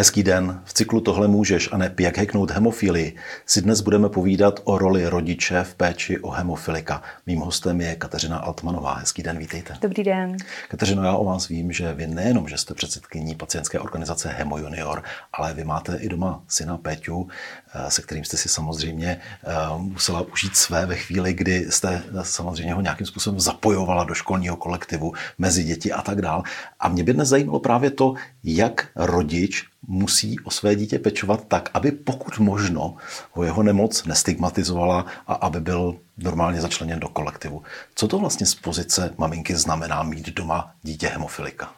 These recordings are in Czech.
Hezký den. V cyklu Tohle můžeš a ne jak heknout hemofilii si dnes budeme povídat o roli rodiče v péči o hemofilika. Mým hostem je Kateřina Altmanová. Hezký den, vítejte. Dobrý den. Kateřino, já o vás vím, že vy nejenom, že jste předsedkyní pacientské organizace Hemo Junior, ale vy máte i doma syna Péťu, eh, se kterým jste si samozřejmě eh, musela užít své ve chvíli, kdy jste samozřejmě ho nějakým způsobem zapojovala do školního kolektivu mezi děti a tak dál. A mě by dnes zajímalo právě to, jak rodič musí o své dítě pečovat tak, aby pokud možno ho jeho nemoc nestigmatizovala a aby byl normálně začleněn do kolektivu. Co to vlastně z pozice maminky znamená mít doma dítě hemofilika?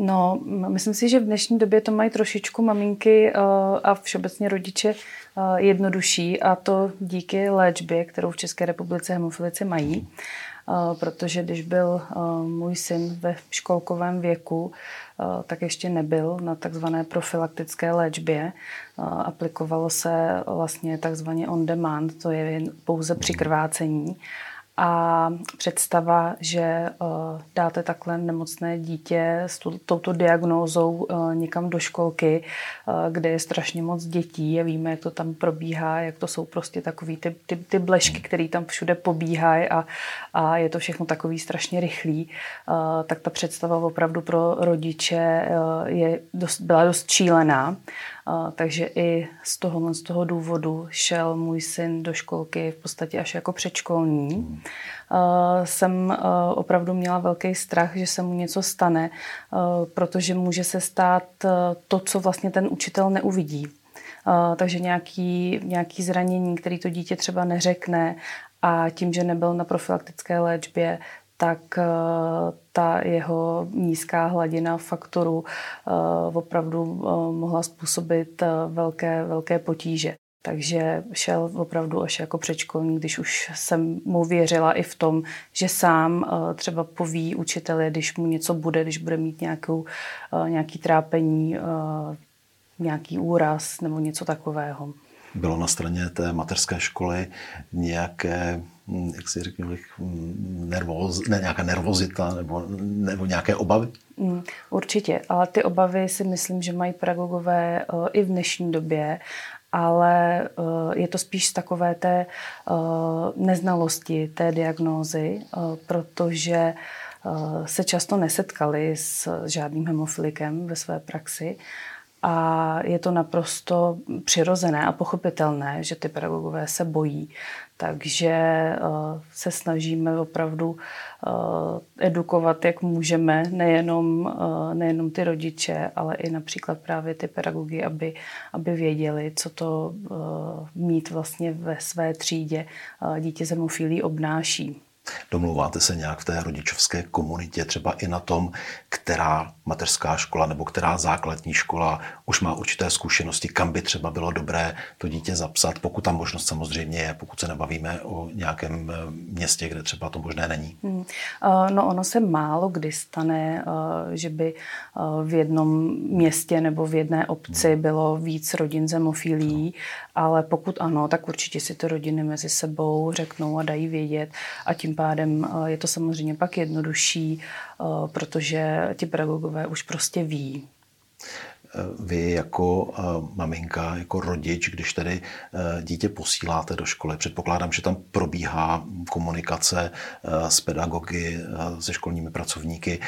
No, myslím si, že v dnešní době to mají trošičku maminky eh, a všeobecně rodiče eh, jednodušší a to díky léčbě, kterou v České republice hemofilici mají. Eh, protože když byl můj syn ve školkovém věku, tak ještě nebyl na takzvané profilaktické léčbě. Aplikovalo se vlastně takzvaně on demand, to je pouze při krvácení. A představa, že eh, dáte takhle nemocné dítě s touto diagnózou eh, někam do školky, eh, kde je strašně moc dětí a víme, jak to tam probíhá, jak to jsou prostě takový ty, ty, ty blešky, které tam všude pobíhají a, a je to všechno takový strašně rychlý, tak ta představa opravdu pro rodiče je dost, byla dost šílená. Takže i z toho, z toho důvodu šel můj syn do školky v podstatě až jako předškolní. Hmm. Jsem opravdu měla velký strach, že se mu něco stane, protože může se stát to, co vlastně ten učitel neuvidí. Takže nějaký, nějaký zranění, který to dítě třeba neřekne a tím, že nebyl na profilaktické léčbě, tak eh, ta jeho nízká hladina faktoru eh, opravdu eh, mohla způsobit velké, velké potíže. Takže šel opravdu až jako předškolní, když už jsem mu věřila i v tom, že sám třeba poví učiteli, když mu něco bude, když bude mít nějakou, nějaký trápení, nějaký úraz nebo něco takového. Bylo na straně té mateřské školy nějaké Hm, jak si řekněme, hm, nervoz, ne, nějaká nervozita nebo, nebo nějaké obavy? Mm, určitě, ale ty obavy si myslím, že mají pedagogové i v dnešní době, ale uh, je to spíš z takové té uh, neznalosti té diagnózy, protože se často nesetkali s žádným hemofilikem ve své praxi a je to naprosto přirozené a pochopitelné, že ty pedagogové se bojí. Takže eh, se snažíme opravdu eh, edukovat, jak můžeme, nejenom, eh, nejenom ty rodiče, ale i například právě ty pedagogy, aby, aby věděli, co to mít vlastně ve své třídě dítě hemofilí obnáší. Domluváte se nějak v té rodičovské komunitě, třeba i na tom, která mateřská škola nebo která základní škola už má určité zkušenosti, kam by třeba bylo dobré to dítě zapsat, pokud tam možnost samozřejmě je, pokud se nebavíme o nějakém eh, městě, kde třeba to možné není. Hmm. Eh, no ono se málo kdy stane, eh, že by v jednom městě nebo v jedné obci hmm. bylo víc rodin zemofilí. Ale pokud ano, tak určitě si to rodiny mezi sebou řeknou a dají vědět a tím pádem je to samozřejmě pak jednodušší, protože ti pedagogové už prostě ví. Vy jako maminka, jako rodič, když tedy dítě posíláte do školy, předpokládám, že tam probíhá komunikace s pedagogy, se školními pracovníky.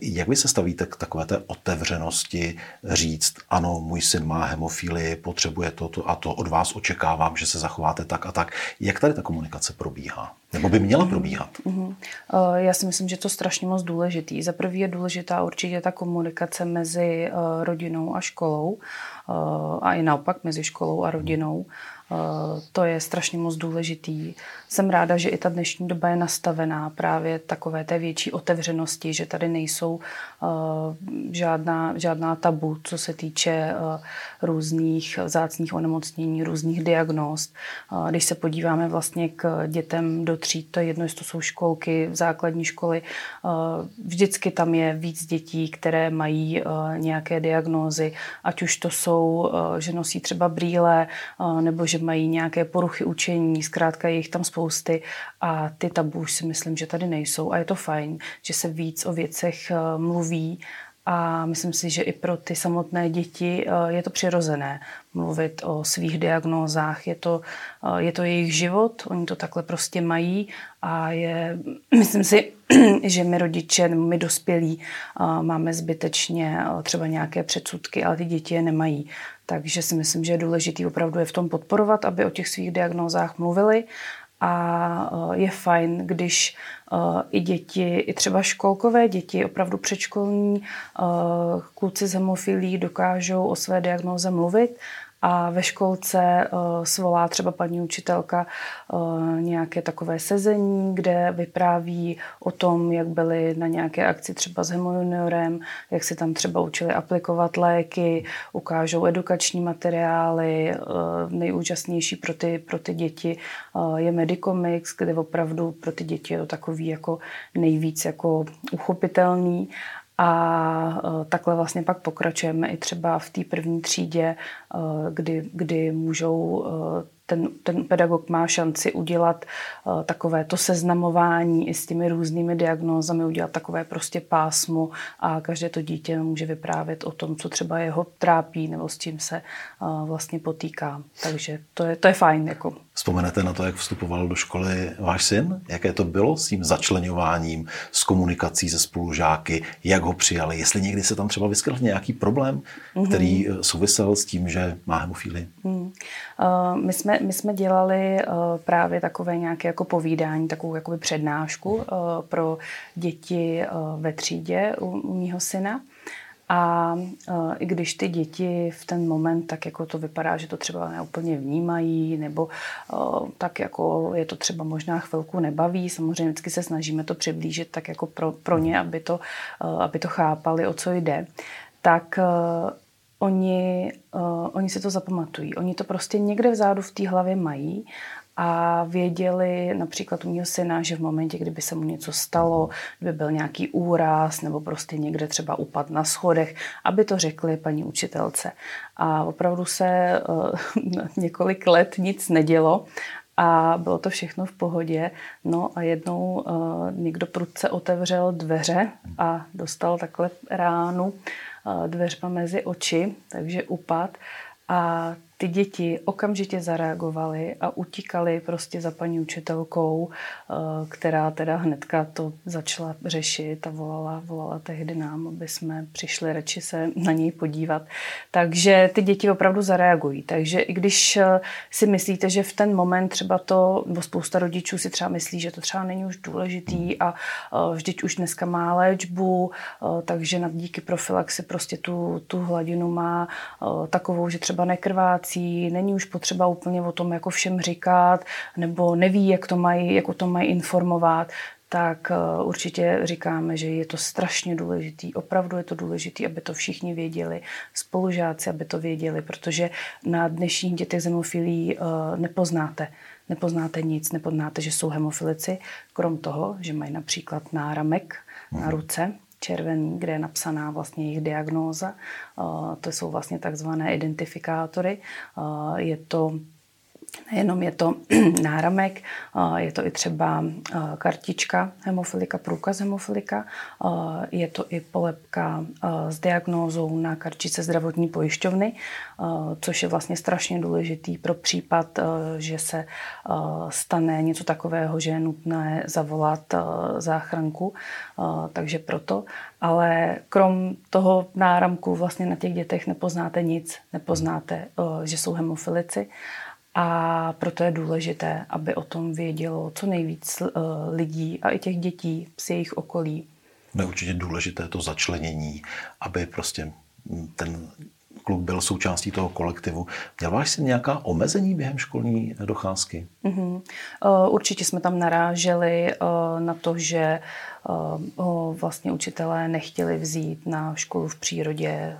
Jak vy se stavíte k takové té otevřenosti říct, ano, můj syn má hemofílii, potřebuje to, to a to, od vás očekávám, že se zachováte tak a tak. Jak tady ta komunikace probíhá? Nebo by měla probíhat? Mm-hmm. Já si myslím, že to strašně moc důležitý. Za prvý je důležitá určitě ta komunikace mezi eh, rodinou a školou eh, a i naopak mezi školou a rodinou. To je strašně moc důležitý. Jsem ráda, že i ta dnešní doba je nastavená právě takové té větší otevřenosti, že tady nejsou žádná, žádná tabu, co se týče různých zácných onemocnění, různých diagnóz. Když se podíváme vlastně k dětem do tříd, to je jedno, jestli to jsou školky, základní školy, vždycky tam je víc dětí, které mají nějaké diagnózy, ať už to jsou, že nosí třeba brýle, nebo že mají nějaké poruchy učení, zkrátka je jich tam spousty a ty tabu už si myslím, že tady nejsou a je to fajn, že se víc o věcech mluví a myslím si, že i pro ty samotné děti eh, je to přirozené mluvit o svých diagnózách. Je to, eh, je to jejich život, oni to takhle prostě mají a je, myslím si, že my rodiče my dospělí eh, máme zbytečně třeba nějaké předsudky, ale ty děti je nemají. Takže si myslím, že je důležité opravdu je v tom podporovat, aby o těch svých diagnózách mluvili. A eh, je fajn, když eh, i děti, i třeba školkové děti, opravdu předškolní eh, kluci z hemofilí dokážou o své diagnóze mluvit a ve školce uh, svolá třeba paní učitelka uh, nějaké takové sezení, kde vypráví o tom, jak byli na nějaké akci třeba s hemojuniorem, jak si tam třeba učili aplikovat léky, ukážou edukační materiály. Uh, nejúžasnější pro ty, pro ty děti je Medicomics, kde opravdu pro ty děti je to takový jako nejvíc jako uchopitelný a e, takhle vlastně pak pokračujeme i třeba v té první třídě, e, kdy, kdy můžou e, ten, ten pedagog má šanci udělat uh, takové to seznamování i s těmi různými diagnózami, udělat takové prostě pásmo a každé to dítě může vyprávět o tom, co třeba jeho trápí nebo s čím se uh, vlastně potýká. Takže to je, to je fajn. Jako. Vzpomenete na to, jak vstupoval do školy váš syn? Jaké to bylo s tím začlenováním, s komunikací se spolužáky, jak ho přijali? Jestli někdy se tam třeba vyskytl nějaký problém, mm-hmm. který eh, souvisel s tím, že má hemofílii? Mm. Uh, my jsme my jsme dělali uh, právě takové nějaké jako povídání, takovou jakoby přednášku uh, pro děti uh, ve třídě u, u mýho syna. A uh, i když ty děti v ten moment tak jako to vypadá, že to třeba neúplně vnímají, nebo uh, tak jako je to třeba možná chvilku nebaví, samozřejmě vždycky se snažíme to přiblížit tak jako pro, pro ně, aby to, uh, aby to chápali, o co jde, tak oni, oni si to zapamatují. Oni to prostě někde vzadu v té hlavě mají a věděli například u mého syna, že v momentě, kdyby se mu něco stalo, kdyby byl nějaký úraz nebo prostě někde třeba upad na schodech, aby to řekli paní učitelce. A opravdu se uh, několik let nic nedělo a bylo to všechno v pohodě. No a jednou uh, někdo prudce otevřel dveře a dostal takhle ránu dveřma mezi oči, takže upad. A ty děti okamžitě zareagovaly a utíkaly prostě za paní učitelkou, eh, která teda hnedka to začala řešit a volala, volala tehdy nám, aby jsme přišli radši se na něj podívat. Takže ty děti opravdu zareagují. Takže i když eh, si myslíte, že v ten moment třeba to, nebo spousta rodičů si třeba myslí, že to třeba není už důležitý a eh, vždyť už dneska má léčbu, takže díky profilaxi prostě tu, tu hladinu má takovou, že třeba nekrvácí, věcí, není už potřeba úplně o tom jako všem říkat, nebo neví, jak to mají, jak o tom mají informovat, tak eh, určitě říkáme, že je to strašně důležitý. Opravdu je to důležité, aby to všichni věděli, spolužáci, aby to věděli, protože na dnešních dětech z hemofilí eh, nepoznáte. Nepoznáte nic, nepoznáte, že jsou hemofilici, krom toho, že mají například náramek na mhm. ruce, červený, kde je napsaná vlastně jejich diagnóza. To jsou vlastně takzvané identifikátory. Je to Nejenom je to náramek, je to i třeba kartička hemofilika, průkaz hemofilika, je to i polepka s diagnózou na kartice zdravotní pojišťovny, což je vlastně strašně důležitý pro případ, že se stane něco takového, že je nutné zavolat záchranku, takže proto. Ale krom toho náramku vlastně na těch dětech nepoznáte nic, nepoznáte, že jsou hemofilici. A proto je důležité, aby o tom vědělo co nejvíc eh, lidí a i těch dětí z jejich okolí. Je určitě důležité to začlenění, aby prostě ten kluk byl součástí toho kolektivu. Měl váš si nějaká omezení během školní docházky? Uh-huh. Určitě jsme tam naráželi eh, na to, že ho vlastně učitelé nechtěli vzít na školu v přírodě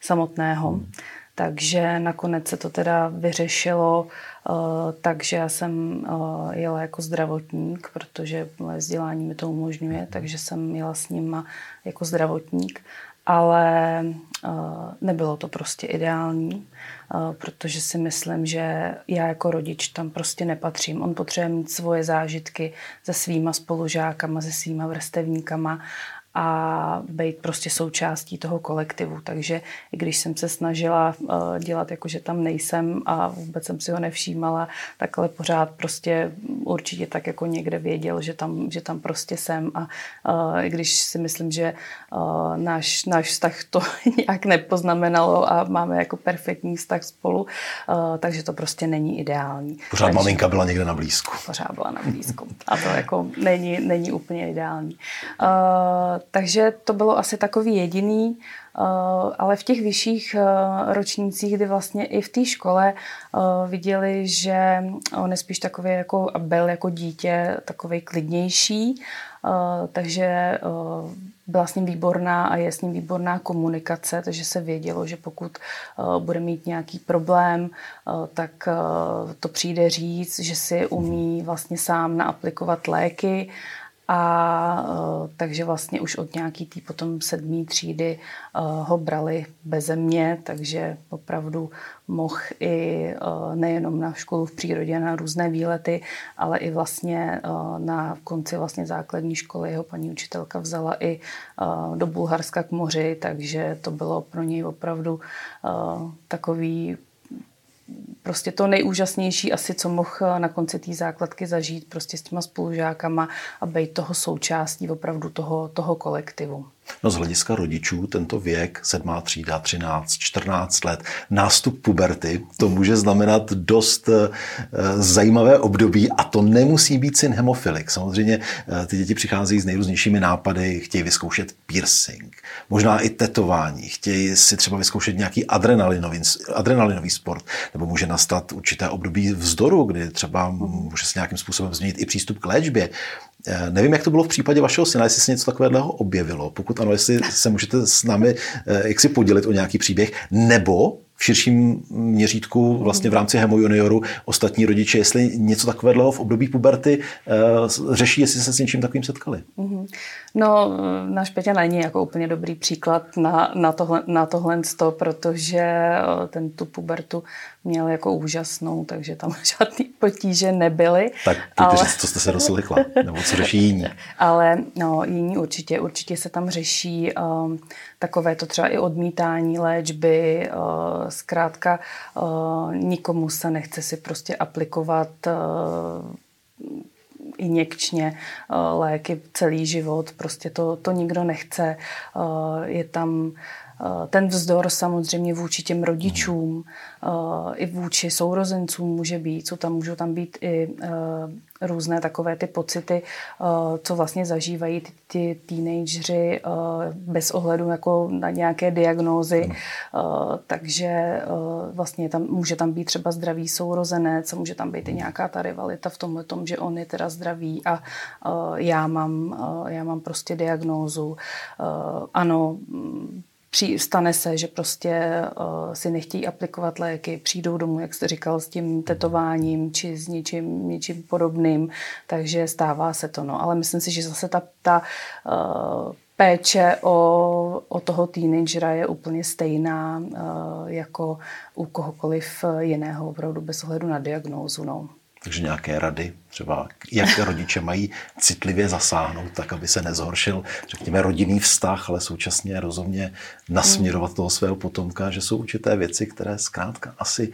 samotného. Hmm. Takže nakonec se to teda vyřešilo, uh, takže já jsem uh, jela jako zdravotník, protože moje vzdělání mi to umožňuje, takže jsem jela s nima jako zdravotník, ale uh, nebylo to prostě ideální, protože si myslím, že já jako rodič tam prostě nepatřím. On potřebuje mít svoje zážitky se svýma spolužákama, se svýma vrstevníkama a být prostě součástí toho kolektivu. Takže i když jsem se snažila uh, dělat jako, že tam nejsem a vůbec jsem si ho nevšímala, takhle pořád prostě určitě tak jako někde věděl, že tam, že tam prostě jsem a uh, i když si myslím, že uh, náš, náš vztah to nějak nepoznamenalo a máme jako perfektní vztah spolu, takže to prostě není ideální. Pořád takže, maminka byla někde na blízku. Pořád byla na blízku a to jako není, není úplně ideální. Uh, takže to bylo asi takový jediný, eh, ale v těch vyšších eh, ročnících, kdy vlastně i v té škole eh, viděli, že on je spíš takový jako, byl jako dítě takový klidnější, takže byla s ním výborná a je s ním výborná komunikace, takže se vědělo, že pokud bude mít nějaký problém, tak to přijde říct, že si umí vlastně sám naaplikovat léky a uh, takže vlastně už od nějaký tý potom sedmý třídy uh, ho brali beze mě, takže opravdu mohl i uh, nejenom na školu v přírodě, na různé výlety, ale i vlastně na konci vlastně základní školy jeho paní učitelka vzala i do Bulharska k moři, takže to bylo pro něj opravdu takový prostě to nejúžasnější asi, co mohl na konci té základky zažít prostě s těma spolužákama a být toho součástí opravdu toho, toho kolektivu. No z hlediska rodičů tento věk, sedmá třída, 13, 14 let, nástup puberty, to může znamenat dost e, zajímavé období a to nemusí být syn hemofilik. Samozřejmě e, ty děti přicházejí s nejrůznějšími nápady, chtějí vyzkoušet piercing, možná i tetování, chtějí si třeba vyzkoušet nějaký adrenalinový, adrenalinový sport, nebo může nastat určité období vzdoru, kdy třeba může se nějakým způsobem změnit i přístup k léčbě. Eh, nevím, jak to bylo v případě vašeho syna, jestli se něco takového objevilo. Pokud ano, jestli se můžete s námi eh, jak si podělit o nějaký příběh, nebo v širším měřítku vlastně v rámci Hemo Junioru ostatní rodiče, jestli něco takového v období puberty uh, řeší, jestli se s něčím takovým setkali. Mm-hmm. No, náš Peťa není jako úplně dobrý příklad na, na, tohle, na tohle sto, protože ten tu pubertu měl jako úžasnou, takže tam žádný potíže nebyly. Tak ale... říct, co jste se rozlikla, nebo co řeší jiní. ale no, jiní určitě, určitě se tam řeší um, takové to třeba i odmítání léčby, uh, zkrátka uh, nikomu se nechce si prostě aplikovat uh, injekčně uh, léky celý život, prostě to, to nikdo nechce. Uh, je tam ten vzdor samozřejmě vůči těm rodičům, eh, i vůči sourozencům může být, co tam můžou tam být i eh, různé takové ty pocity, co vlastně zažívají ty, ty teenageři bez ohledu jako na nějaké diagnózy. Takže vlastně tam, může tam být třeba zdravý sourozenec, může tam být i nějaká ta rivalita v tomhle tom, že on je teda zdravý a já mám, já mám prostě diagnózu. Ano, Při, stane se, že prostě uh, si nechtějí aplikovat léky, přijdou domů, jak jste říkal, s tím tetováním či s něčím, něčím podobným, takže stává se to. No. Ale myslím si, že zase ta, ta uh, péče o, o toho teenagera je úplně stejná uh, jako u kohokoliv jiného, opravdu bez ohledu na diagnózu. No. Takže nějaké rady, třeba jak rodiče mají citlivě zasáhnout, tak aby se nezhoršil, řekněme, rodinný vztah, ale současně rozumně nasměrovat toho svého potomka, že jsou určité věci, které zkrátka asi,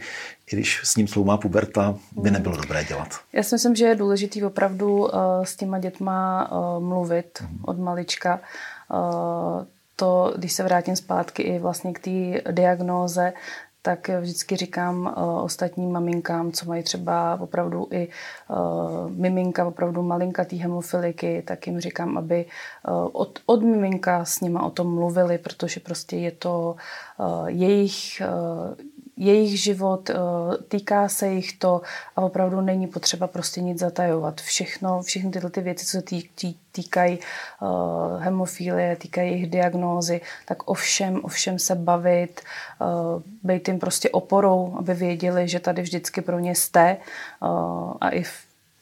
i když s ním sloumá puberta, by hmm. nebylo dobré dělat. Já si myslím, že je důležité opravdu uh, s těma dětma uh, mluvit hmm. od malička. Uh, to, když se vrátím zpátky i vlastně k té diagnóze, tak vždycky říkám uh, ostatním maminkám, co mají třeba opravdu i uh, miminka, opravdu malinkatý hemofiliky, tak jim říkám, aby uh, od, od miminka s nima o tom mluvili, protože prostě je to jejich jejich život, eh, týká se jich to a opravdu není potřeba prostě nic zatajovat. Všechno, všechny tyhle ty věci, co se tý, tý, týkají uh, týkají jejich diagnózy, tak ovšem, ovšem se bavit, uh, být jim prostě oporou, aby věděli, že tady vždycky pro ně jste uh, a i v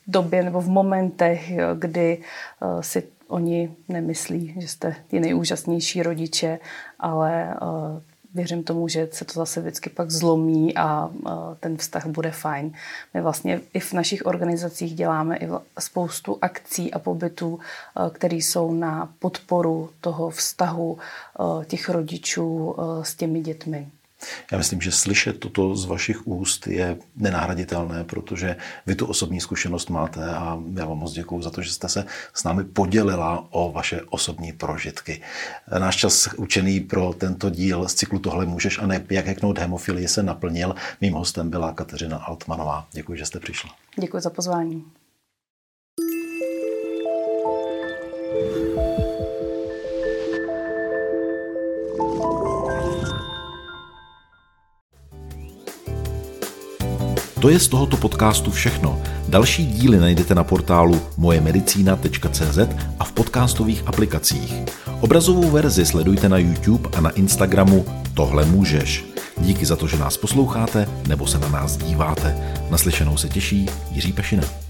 době nebo v momentech, kdy uh, si oni nemyslí, že jste ty nejúžasnější rodiče, ale uh, věřím tomu, že se to zase vždycky pak zlomí a ten vztah bude fajn. My vlastně i v našich organizacích děláme i spoustu akcí a pobytů, které jsou na podporu toho vztahu těch rodičů s těmi dětmi. Já myslím, že slyšet toto z vašich úst je nenahraditelné, protože vy tu osobní zkušenost máte a já vám moc děkuji za to, že jste se s námi podělila o vaše osobní prožitky. Náš čas učený pro tento díl z cyklu Tohle můžeš a ne jak heknout hemofilii se naplnil. Mým hostem byla Kateřina Altmanová. Děkuji, že jste přišla. Děkuji za pozvání. To je z tohoto podcastu všechno. Další díly najdete na portálu mojemedicina.cz a v podcastových aplikacích. Obrazovou verzi sledujte na YouTube a na Instagramu Tohle můžeš. Díky za to, že nás posloucháte nebo se na nás díváte. Naslyšenou se těší Jiří Pešina.